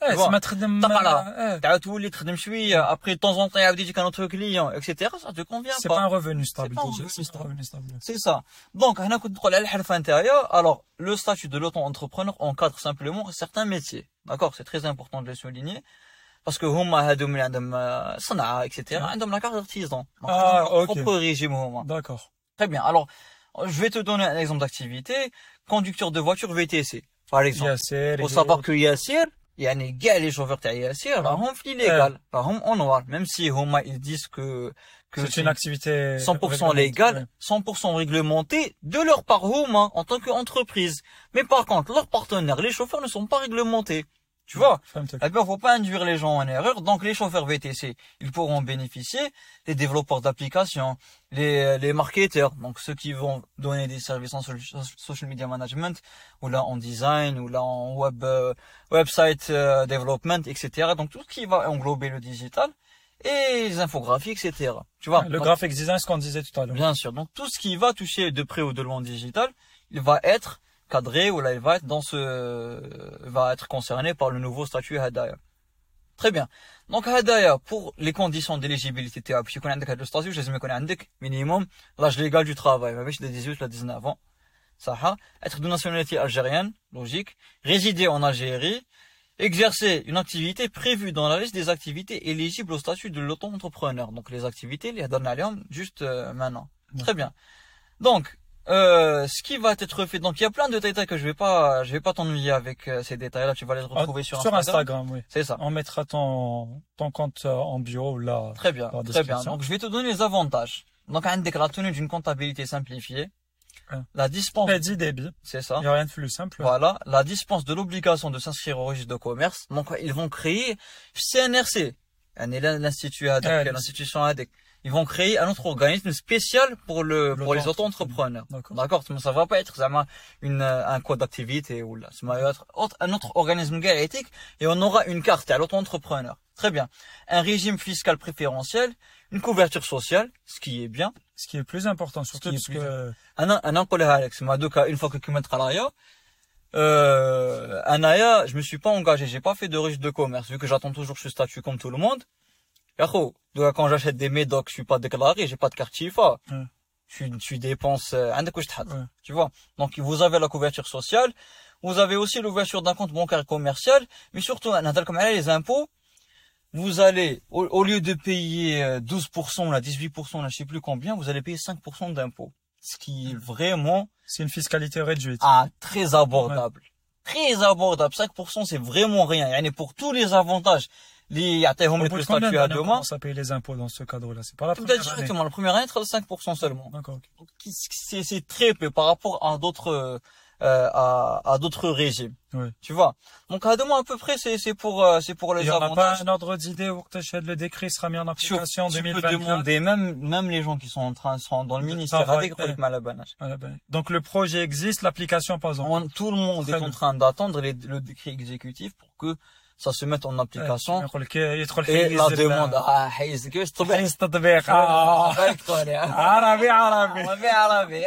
[SPEAKER 1] Eh,
[SPEAKER 2] vois.
[SPEAKER 1] c'est ma تخدم-
[SPEAKER 2] طلع.
[SPEAKER 1] eh,
[SPEAKER 2] T'as tout les traitements شوية, après de temps en temps يعاود يجيك un autre client, etc. Ça te convient
[SPEAKER 1] C'est pas
[SPEAKER 2] pas.
[SPEAKER 1] un revenu stable.
[SPEAKER 2] pas un
[SPEAKER 1] déjà,
[SPEAKER 2] revenu
[SPEAKER 1] C'est pas un revenu stable.
[SPEAKER 2] C'est ça. Donc, هنا كنت نقول على الحرفة نتاعيا. Alors, le statut de l'auto-entrepreneur encadre simplement certains métiers. D'accord? C'est très important de le souligner. Parce que هما هادو اللي عندهم آه، صنعة, etc. عندهم la carte d'artisan. Donc,
[SPEAKER 1] Ah,
[SPEAKER 2] عندهم leur
[SPEAKER 1] ok.
[SPEAKER 2] propre régime هما.
[SPEAKER 1] D'accord.
[SPEAKER 2] Très bien. Alors, je vais te donner un exemple d'activité. Conducteur de voiture VTC, par exemple.
[SPEAKER 1] Yasser,
[SPEAKER 2] faut
[SPEAKER 1] et
[SPEAKER 2] savoir
[SPEAKER 1] autres.
[SPEAKER 2] que Yassir, يعني كاع les chauffeurs تاع Yassir راهم في illégal, راهم en noir, même si هما ils disent que que
[SPEAKER 1] C'est une activité
[SPEAKER 2] 100% légale, 100% réglementée de leur part هما en tant qu'entreprise. Mais par contre, leurs partenaires, les chauffeurs ne sont pas réglementés. Tu vois Eh bien, faut pas induire les gens en erreur. Donc, les chauffeurs VTC, ils pourront bénéficier. Les développeurs d'applications, les, les marketeurs, donc ceux qui vont donner des services en social media management, ou là en design, ou là en web euh, website euh, development, etc. Donc, tout ce qui va englober le digital et les infographies, etc. Tu vois
[SPEAKER 1] Le
[SPEAKER 2] donc,
[SPEAKER 1] graphic design, ce qu'on disait tout à l'heure.
[SPEAKER 2] Bien sûr. Donc, tout ce qui va toucher de près ou de loin digital, il va être cadré ou là il va être dans ce va être concerné par le nouveau statut Hadaya. Très bien. Donc Hadaya pour les conditions d'éligibilité تاعو باش يكون عندك هذا الستاتيو لازم يكون عندك minimum l'âge légal du travail ما بيش de 18 à 19 ans. صح être de nationalité algérienne, logique, résider en Algérie, exercer une activité prévue dans la liste des activités éligibles au statut de l'auto-entrepreneur. Donc les activités, les هضرنا عليهم juste euh, maintenant. Très bien. Donc, euh, ce qui va être fait. Donc il y a plein de détails que je vais pas, je vais pas t'ennuyer avec euh, ces détails-là. Tu vas les ah, retrouver ah, sur,
[SPEAKER 1] sur
[SPEAKER 2] Instagram.
[SPEAKER 1] Oui.
[SPEAKER 2] C'est ça.
[SPEAKER 1] On mettra ton ton compte euh, en bio là.
[SPEAKER 2] Très bien, très bien. Donc je vais te donner les avantages. Donc un la tenue d'une comptabilité simplifiée. La dispense.
[SPEAKER 1] Crédit débit.
[SPEAKER 2] C'est ça.
[SPEAKER 1] Il n'y a rien de plus simple.
[SPEAKER 2] Voilà. La dispense de l'obligation de s'inscrire au registre de commerce. Donc, ils vont créer CNRC. L'Institut ADEC, l'institution ADEC ils vont créer un autre organisme spécial pour le, pour les auto-entrepreneurs.
[SPEAKER 1] D'accord.
[SPEAKER 2] Mais ça va pas être, ça une, euh, un code d'activité ou là, ça va être autre, un autre organisme éthique et on aura une carte à l'auto-entrepreneur. Très bien. Un régime fiscal préférentiel, une couverture sociale, ce qui est bien.
[SPEAKER 1] Ce qui est plus important, surtout parce que...
[SPEAKER 2] Un, un Alex, ma une fois que tu mettras l'arrière, euh, Anaya, je me suis pas engagé, j'ai pas fait de riche de commerce, vu que j'attends toujours ce statut comme tout le monde. Yahoo, quand j'achète des médocs, je suis pas déclaré, j'ai pas de carte chifa.
[SPEAKER 1] Ouais.
[SPEAKER 2] Tu, dépenses, euh, tu vois? Donc, vous avez la couverture sociale, vous avez aussi l'ouverture d'un compte bancaire commercial, mais surtout, comme les impôts, vous allez, au, lieu de payer euh, 12%, là, 18%, là, je sais plus combien, vous allez payer 5% d'impôts. Ce qui est vraiment...
[SPEAKER 1] C'est une fiscalité réduite.
[SPEAKER 2] Ah, très abordable. Très abordable. 5%, c'est vraiment rien. Et pour tous les avantages les يعطيهم
[SPEAKER 1] Au
[SPEAKER 2] لك
[SPEAKER 1] bout
[SPEAKER 2] le
[SPEAKER 1] de combien
[SPEAKER 2] statut à
[SPEAKER 1] d'années on
[SPEAKER 2] demain,
[SPEAKER 1] commence à payer les impôts dans ce cadre-là C'est pas la
[SPEAKER 2] peut-être
[SPEAKER 1] première année.
[SPEAKER 2] directement, la première année, sera de 5% seulement.
[SPEAKER 1] D'accord. ok.
[SPEAKER 2] Donc, C'est, c'est très peu par rapport à d'autres, euh, à, à d'autres régimes.
[SPEAKER 1] Ouais.
[SPEAKER 2] Tu vois. Donc, à demain, à peu près, c'est, c'est pour, euh, c'est pour
[SPEAKER 1] Il
[SPEAKER 2] les
[SPEAKER 1] n'y en a
[SPEAKER 2] avantages.
[SPEAKER 1] pas un ordre d'idée où le décret sera mis en
[SPEAKER 2] Sur-
[SPEAKER 1] application en
[SPEAKER 2] tu peux
[SPEAKER 1] 2024
[SPEAKER 2] demander, même, même les gens qui sont en train, sont dans le
[SPEAKER 1] Ça
[SPEAKER 2] ministère,
[SPEAKER 1] va,
[SPEAKER 2] avec
[SPEAKER 1] ouais.
[SPEAKER 2] le mal à banage.
[SPEAKER 1] Voilà, ben, Donc le projet existe, l'application pas encore.
[SPEAKER 2] On- tout le monde
[SPEAKER 1] Très
[SPEAKER 2] est en
[SPEAKER 1] bien.
[SPEAKER 2] train d'attendre les- le décret exécutif pour que ça se mette en application.
[SPEAKER 1] يدخل كي- يدخل
[SPEAKER 2] Et
[SPEAKER 1] حيز
[SPEAKER 2] la
[SPEAKER 1] ال-
[SPEAKER 2] demande, ah, حيز كيفاش تطبيق
[SPEAKER 1] حيز التطبيق آه.
[SPEAKER 2] بالك تقولي، ah.
[SPEAKER 1] عربي عربي
[SPEAKER 2] عربي عربي.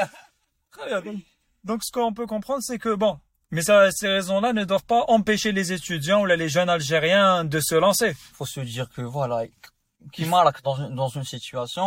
[SPEAKER 1] Très bien. Donc ce qu'on peut comprendre, c'est que bon, mais ça, ces raisons-là ne doivent pas empêcher les étudiants ou là, les jeunes Algériens de se lancer.
[SPEAKER 2] faut se dire que voilà, qui marque dans une, dans une situation,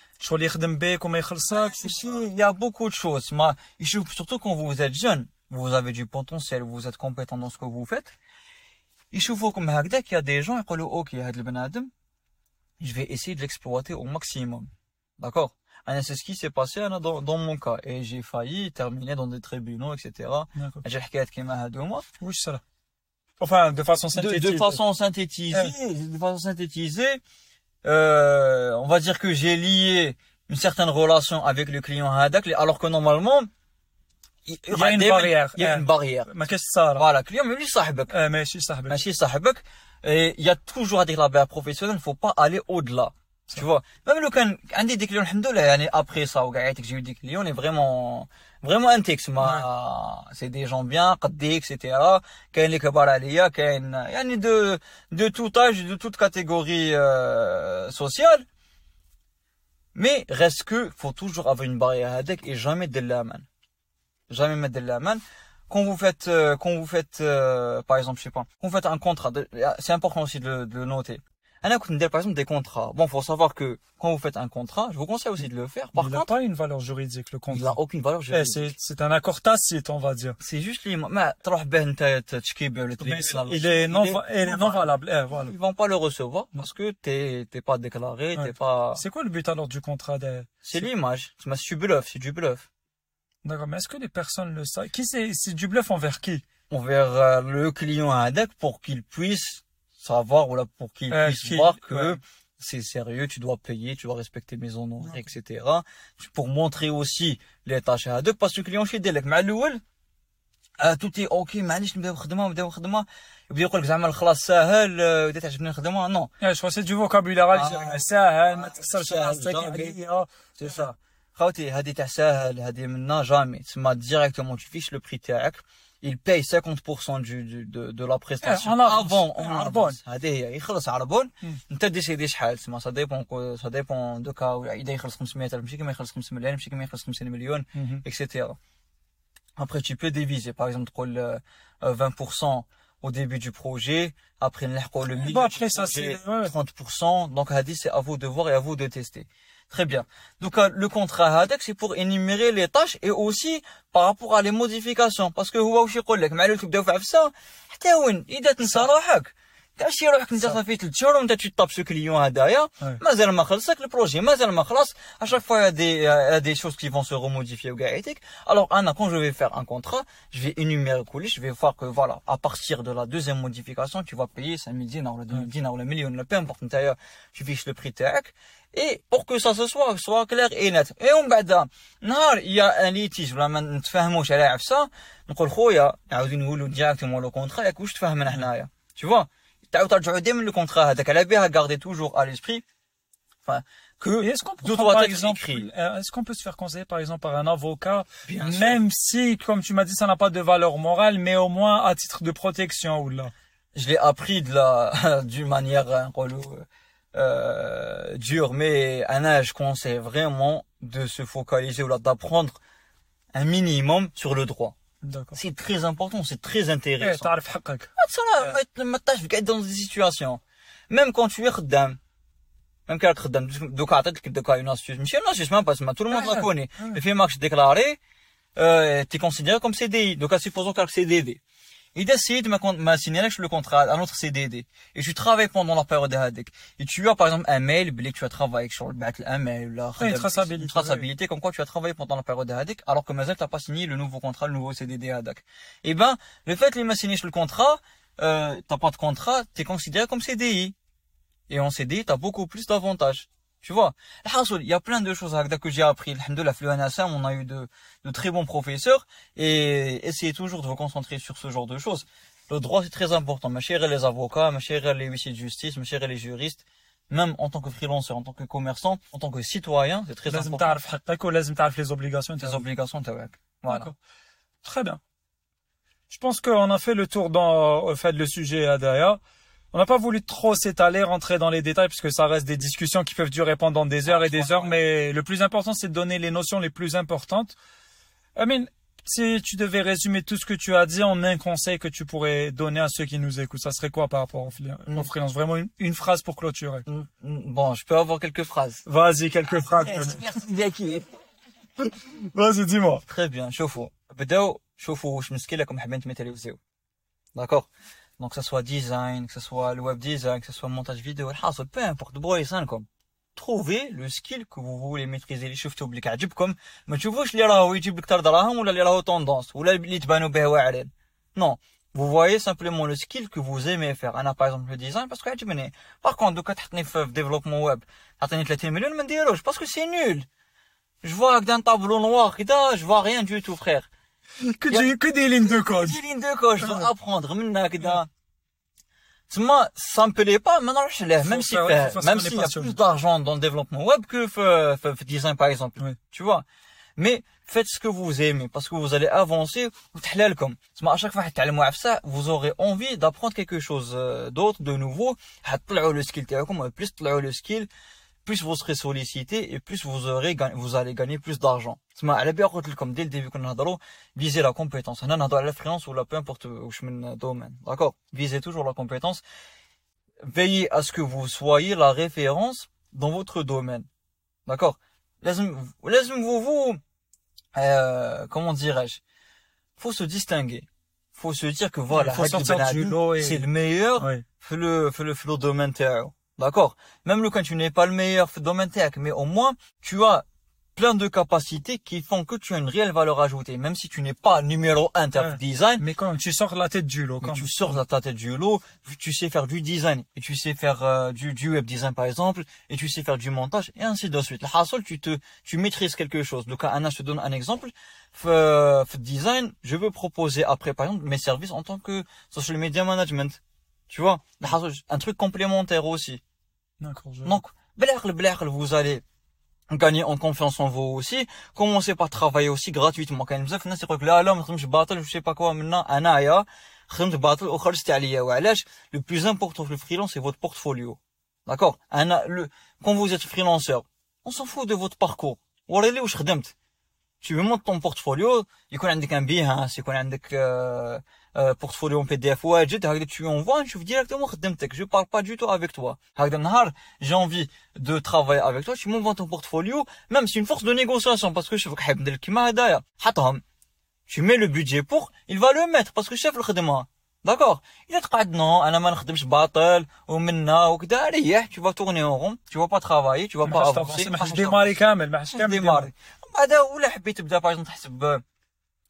[SPEAKER 1] شغل يخدم بيك وما يخلصك
[SPEAKER 2] Ici, il y a beaucoup de choses ما يشوف surtout quand vous êtes jeune vous avez du potentiel vous êtes compétent dans ce que vous faites يشوفوكم هكذاك il y a des gens يقولوا اوكي هذا البنادم je vais essayer de l'exploiter au maximum d'accord أنا c'est ce qui s'est passé أنا dans, dans mon cas et j'ai failli terminer dans des tribunaux etc
[SPEAKER 1] D'accord.
[SPEAKER 2] j'ai حكايات كيما هادوما
[SPEAKER 1] Oui, c'est ça. Enfin, de façon
[SPEAKER 2] de,
[SPEAKER 1] synthétique.
[SPEAKER 2] de façon synthétisée, de façon synthétisée, euh, on va dire que j'ai lié une certaine relation avec le client Hadak, alors que normalement, il
[SPEAKER 1] Il y a une
[SPEAKER 2] des-
[SPEAKER 1] barrière.
[SPEAKER 2] Il y a
[SPEAKER 1] Eh.
[SPEAKER 2] une barrière.
[SPEAKER 1] ما كاش صار
[SPEAKER 2] Voilà, le client, mais lui, صاحبك.
[SPEAKER 1] آه ماشي صاحبك
[SPEAKER 2] ماشي صاحبك. Et il y a toujours avec la barrière professionnelle, faut pas aller au-delà. Tu vois, même le can, un des clients, alhamdoulilah, après ça, ou que j'ai eu des clients, on est vraiment, vraiment intègre. Ouais. C'est des gens bien, qaddés, etc. Quand les kabar aliya, yani de, de tout âge, de toute catégorie, euh, sociale. Mais reste que, faut toujours avoir une barrière à et jamais de la. Jamais mettre de la. Quand vous faites, euh, quand vous faites, euh, par exemple, je sais pas, quand vous faites un contrat, c'est important aussi de, de le noter ah, un par exemple, des contrats. Bon, faut savoir que quand vous faites un contrat, je vous conseille aussi de le faire. Par contre,
[SPEAKER 1] il n'a pas une valeur juridique, le contrat.
[SPEAKER 2] Il n'a aucune valeur
[SPEAKER 1] eh,
[SPEAKER 2] juridique.
[SPEAKER 1] Eh, c'est un accord tacite, on va dire.
[SPEAKER 2] C'est juste les,
[SPEAKER 1] mais, il est non,
[SPEAKER 2] il
[SPEAKER 1] est non valable. Eh, voilà.
[SPEAKER 2] Ils vont pas le recevoir parce que t'es, t'es pas déclaré, t'es pas.
[SPEAKER 1] C'est quoi le but alors du contrat des...
[SPEAKER 2] C'est l'image. C'est bluff, c'est du bluff.
[SPEAKER 1] D'accord, mais est-ce que les personnes le savent? Qui c'est, c'est du bluff envers qui?
[SPEAKER 2] Envers euh, le client à deck pour qu'il puisse savoir ou là pour qu'il
[SPEAKER 1] Euh,
[SPEAKER 2] puisse
[SPEAKER 1] qu'il-
[SPEAKER 2] voir que
[SPEAKER 1] ouais.
[SPEAKER 2] c'est sérieux, tu dois payer, tu dois respecter mes honoraires, etc. Pour montrer aussi les tâches à ADEC parce que le client chez Delec مع الأول آه tout est ok معليش نبداو خدمة نبداو خدمة يبدا يقول لك زعما الخلاص ساهل آه، بدات تعجبني الخدمة non
[SPEAKER 1] Eh, Je crois que c'est du vocabulaire algérien. ساهل ما تكسرش
[SPEAKER 2] ساهل،
[SPEAKER 1] راسك
[SPEAKER 2] جامي.
[SPEAKER 1] عليا.
[SPEAKER 2] c'est ça خاوتي هذه تاع ساهل هذه منا جامي تسمى directement tu fiches le prix تاعك il paye 50% du, du de, de la prestation
[SPEAKER 1] en avance.
[SPEAKER 2] avant
[SPEAKER 1] Eh,
[SPEAKER 2] en
[SPEAKER 1] عربون.
[SPEAKER 2] avance هذه هي يخلص عربون
[SPEAKER 1] Hmm.
[SPEAKER 2] انت ديسيدي شحال تسمى ça dépend كو- ça dépend دو كا اذا يخلص 500 الف ماشي كيما يخلص 5 مليون ماشي كيما يخلص 50 مليون
[SPEAKER 1] Mhm.
[SPEAKER 2] etc. Après, tu peux diviser, par exemple, تقول, euh, euh, 20% au début du projet, après نلحقوا le milieu
[SPEAKER 1] Bon,
[SPEAKER 2] du
[SPEAKER 1] après, ça,
[SPEAKER 2] projet,
[SPEAKER 1] c'est- ouais.
[SPEAKER 2] 30%, donc هذه c'est à vous de voir et à vous de tester. Très bien. Donc euh, le contrat هذاك c'est pour énumérer les tâches et aussi par rapport à les modifications parce que هو واش يقول لك معلول تبداو في عفسه حتى وين اذا تنسى روحك تعشي روحك انت
[SPEAKER 1] صح.
[SPEAKER 2] صافي ثلاث شهور وانت تطاب سو كليون هدايا
[SPEAKER 1] Ouais.
[SPEAKER 2] مازال ما خلصك البروجي مازال ما خلص à chaque fois il y a des il y a des choses qui vont se remodifier وقاعدك alors Anna quand je vais faire un contrat je vais énumérer كلش je vais voir que voilà à partir de la deuxième modification tu vas payer 5000 dinars ولا 2000 dinars ولا مليون ولا peu importe نتايا tu fiches le prix تاعك et pour que ça se soit soit clair et net et ومن بعد نهار il y a un litige ولا ما نتفاهموش على عفسه نقول خويا نعاودو نقولوا ديريكتومون لو كونترا ياك واش تفاهمنا حنايا tu vois تعاود ترجعوا دائما لو كونترا هذاك على بها garder toujours à l'esprit enfin que
[SPEAKER 1] Et est-ce qu'on peut
[SPEAKER 2] Tout
[SPEAKER 1] prendre,
[SPEAKER 2] doit
[SPEAKER 1] par
[SPEAKER 2] être
[SPEAKER 1] exemple,
[SPEAKER 2] écrit.
[SPEAKER 1] euh, est-ce qu'on peut se faire conseiller par exemple par un avocat,
[SPEAKER 2] Bien sûr.
[SPEAKER 1] même si, comme tu m'as dit, ça n'a pas de valeur morale, mais au moins à titre de protection ou là.
[SPEAKER 2] je l'ai appris de la d'une manière euh, dur, mais à un âge qu'on sait vraiment de se focaliser ou d'apprendre un minimum sur le droit. C'est très important, c'est très intéressant. Tu ah, dans des situations. Même quand tu es redame, même quand tu es redame, donc une astuce. Mais une astuce, même pas, tout le monde la connaît. Le fait marche déclaré, euh, tu es considéré comme CDI. Donc, à supposons que c'est CDD. Il a essayé de m'assigner le contrat à un autre CDD. Et tu travailles pendant la période d'ADEC. Et tu as, par exemple, un mail, que tu as travaillé sur le battle, un mail,
[SPEAKER 1] la oui, traçabilité.
[SPEAKER 2] traçabilité comme quoi tu as travaillé pendant la période d'ADEC, alors que Mazel t'as pas signé le nouveau contrat, le nouveau CDD ADEC. Eh ben, le fait qu'il m'a signé le contrat, euh, t'as pas de contrat, t'es considéré comme CDI. Et en CDI, t'as beaucoup plus d'avantages. Tu vois, il y a plein de choses que j'ai appris. la Fluanassam, on a eu de, de très bons professeurs et essayez toujours de vous concentrer sur ce genre de choses. Le droit, c'est très important. Ma chère, les avocats, ma chère, les huissiers de justice, ma chère, les juristes, même en tant que freelancer, en tant que commerçant, en tant que citoyen, c'est très important.
[SPEAKER 1] les obligations.
[SPEAKER 2] Les obligations, Voilà.
[SPEAKER 1] Très bien. Je pense qu'on a fait le tour dans, le sujet à derrière. On n'a pas voulu trop s'étaler, rentrer dans les détails, puisque ça reste des discussions qui peuvent durer pendant des heures et des heures, mais le plus important, c'est de donner les notions les plus importantes. I mean, si tu devais résumer tout ce que tu as dit en un conseil que tu pourrais donner à ceux qui nous écoutent, ça serait quoi par rapport au, fli- au
[SPEAKER 2] Mm.
[SPEAKER 1] freelance Vraiment une, une phrase pour clôturer.
[SPEAKER 2] Mm, mm, Bon, je peux avoir quelques phrases.
[SPEAKER 1] Vas-y, quelques phrases.
[SPEAKER 2] Merci Zaki.
[SPEAKER 1] Vas-y, dis-moi.
[SPEAKER 2] Très bien, شوفوا بداو شوفوا واش مسكين لكم حابين تميتاليزيو داكور دونك ça soit design que ce soit le web design que ce soit le montage vidéo الحاصل peu importe دبروا لسانكم trouvez le skill que vous voulez maîtriser اللي شفتوا بلي عجبكم ما تشوفوش اللي راهو يجيب لك تر دراهم ولا اللي راهو توندونس ولا اللي تبانوا به واعرين non vous voyez simplement le skill que vous aimez faire انا par exemple le design parce que عجبني par contre دوكا تحطني في في développement web تعطيني 30 مليون ما نديروش parce que c'est nul je vois que d'un tableau noir كدا je vois rien du tout frère
[SPEAKER 1] Que, du- que des lignes de code.
[SPEAKER 2] دي لين دو كوش ابخوندغ منا كدا تما ça me plaît pas ما نروحش له même si
[SPEAKER 1] faire-
[SPEAKER 2] fait-
[SPEAKER 1] faut faire ce
[SPEAKER 2] même
[SPEAKER 1] qu'on est
[SPEAKER 2] s'il y a
[SPEAKER 1] passionné.
[SPEAKER 2] plus d'argent dans le développement web que في في في design par exemple
[SPEAKER 1] Oui.
[SPEAKER 2] tu vois mais faites ce que vous aimez parce que vous allez avancer وتحلى لكم تسمع à chaque fois تتعلموا عفسه vous aurez envie d'apprendre quelque chose euh, d'autre de nouveau حتطلعوا le skill تاعكم plus تطلعوا le skill plus vous serez sollicité et plus vous aurez gagné- vous allez gagner plus d'argent تسمع على بالي قلت لكم dès le début كنا نهضروا visez la compétence هنا نهضروا على freelance ولا peu importe واش من domaine d'accord visez toujours la compétence veillez à ce que vous soyez la référence dans votre domaine d'accord لازم لازم vous vous euh, comment dirais-je faut se distinguer faut se dire que voilà
[SPEAKER 1] Il faut
[SPEAKER 2] هاد
[SPEAKER 1] sortir
[SPEAKER 2] البني
[SPEAKER 1] du
[SPEAKER 2] آدم
[SPEAKER 1] lot et-
[SPEAKER 2] c'est le meilleur
[SPEAKER 1] Oui.
[SPEAKER 2] في le في le في le domaine تاعو D'accord Même quand tu n'es pas le meilleur domaine mais au moins, tu as plein de capacités qui font que tu as une réelle valeur ajoutée, même si tu n'es pas numéro un en design.
[SPEAKER 1] Mais quand tu sors la tête du lot, quand
[SPEAKER 2] tu sors la tête du lot, tu sais faire du design et tu sais faire euh, du, du, web design par exemple et tu sais faire du montage et ainsi de suite. Le hassle, tu te, tu maîtrises quelque chose. Donc Anna, je te donne un exemple. F, euh, design, je veux proposer après par exemple mes services en tant que social media management. Tu vois, un truc complémentaire aussi.
[SPEAKER 1] D'accord. Je...
[SPEAKER 2] Donc, vous allez gagner en confiance en vous aussi. Commencez par travailler aussi gratuitement. Quand vous avez là, là, je battle, je sais pas quoi, maintenant, battle, le plus important le freelance, c'est votre portfolio. D'accord? Quand vous êtes freelanceur, on s'en fout de votre parcours. Tu montes ton portfolio, il connaît un bien, hein, c'est qu'on a euh, portfolio en PDF واجد هكذا tu envoies نشوف directement خدمتك. Je parle pas du tout avec toi. هكذا نهار j'ai envie de travailler avec toi, tu m'envoies ton portfolio, même c'est une force de négociation parce que je veux que حاب ندير كيما هدايا. حطهم. Tu mets le budget pour, il va le mettre parce que chef الخدمة. D'accord إذا تقعد non, أنا ما نخدمش باطل ومنا وكذا ريح, tu vas tourner en rond, tu vas pas travailler, tu vas
[SPEAKER 1] ما
[SPEAKER 2] pas
[SPEAKER 1] حش
[SPEAKER 2] avancer.
[SPEAKER 1] تفاصيل، ما حش ديماري كامل ما حش كامل
[SPEAKER 2] ديماري بعدا ولا حبيت تبدا باغ اكزومبل تحسب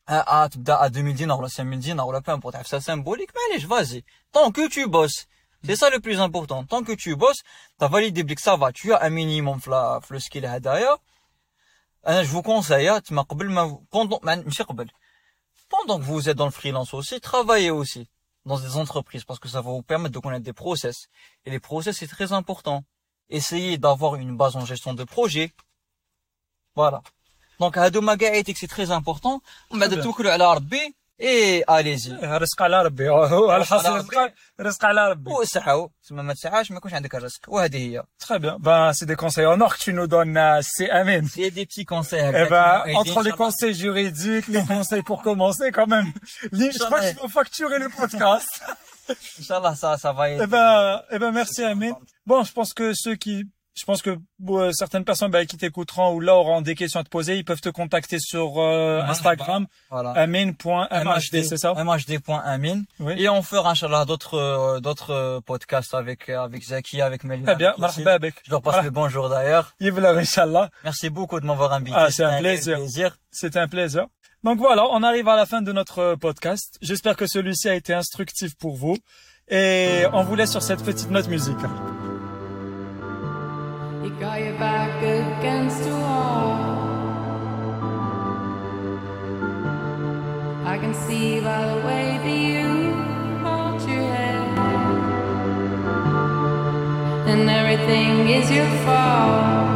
[SPEAKER 2] à, à, à 2000 dinars ou à 5000 dinars ou peu ça symbolique, mais allez, vas-y. Tant que tu bosses. C'est ça le plus important. Tant que tu bosses, t'as validé que ça va, tu as un minimum fla, le skill à derrière. Ah, je vous conseille, ah, pendant, pendant que vous êtes dans le freelance aussi, travaillez aussi dans des entreprises parce que ça vous permettre de connaître des process. Et les process, c'est très important. Essayez d'avoir une base en gestion de projet. Voilà. Donc, هادو مقاعدك c'est très important. ومن بعد
[SPEAKER 1] bien.
[SPEAKER 2] توكلوا على ربي et allez-y.
[SPEAKER 1] رزق على ربي هو الحصر
[SPEAKER 2] على
[SPEAKER 1] رزق رزق على ربي
[SPEAKER 2] وسعوا تسمى ما تسعاش ما يكونش عندك الرزق وهذه هي.
[SPEAKER 1] Très bien. Ben, c'est des conseils en or que tu nous donnes, euh, c'est Amen.
[SPEAKER 2] C'est des petits conseils.
[SPEAKER 1] Eh
[SPEAKER 2] هكذا
[SPEAKER 1] ben,
[SPEAKER 2] qui m'ont aidé,
[SPEAKER 1] entre les
[SPEAKER 2] Inch'Allah.
[SPEAKER 1] conseils juridiques, les conseils pour commencer, quand même. Li- Je crois qu'il faut facturer le podcast.
[SPEAKER 2] Inch'Allah, ça, ça va aider.
[SPEAKER 1] Eh ben, eh ben, merci Amen. Bon, je pense que ceux qui, je pense que euh, certaines personnes ben, qui t'écouteront ou là auront des questions à te poser, ils peuvent te contacter sur euh, Instagram,
[SPEAKER 2] Voilà.
[SPEAKER 1] amen.mhd, c'est ça?
[SPEAKER 2] Mhd.amin.
[SPEAKER 1] Oui.
[SPEAKER 2] Et on fera, Inch'Allah, d'autres, euh, d'autres euh, podcasts avec, euh, avec Zaki, avec Melina.
[SPEAKER 1] Très bien, marhaba bek.
[SPEAKER 2] Je leur passe
[SPEAKER 1] Voilà.
[SPEAKER 2] le bonjour d'ailleurs.
[SPEAKER 1] Inch'Allah.
[SPEAKER 2] Merci beaucoup de m'avoir invité.
[SPEAKER 1] Ah, c'est un plaisir.
[SPEAKER 2] plaisir.
[SPEAKER 1] C'était un plaisir. Donc voilà, on arrive à la fin de notre euh, podcast. J'espère que celui-ci a été instructif pour vous. Et on vous laisse sur cette petite note musicale.
[SPEAKER 3] You got your back against the wall. I can see by the way that you hold your head, and everything is your fault.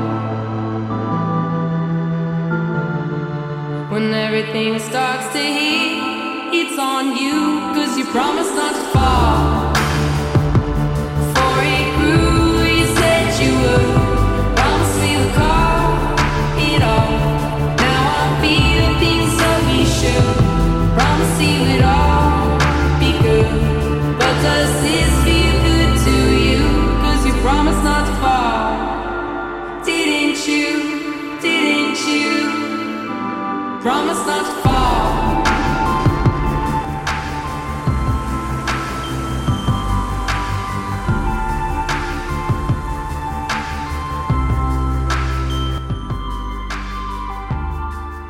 [SPEAKER 3] When everything starts to heat, it's on you, cause you promised not to fall. not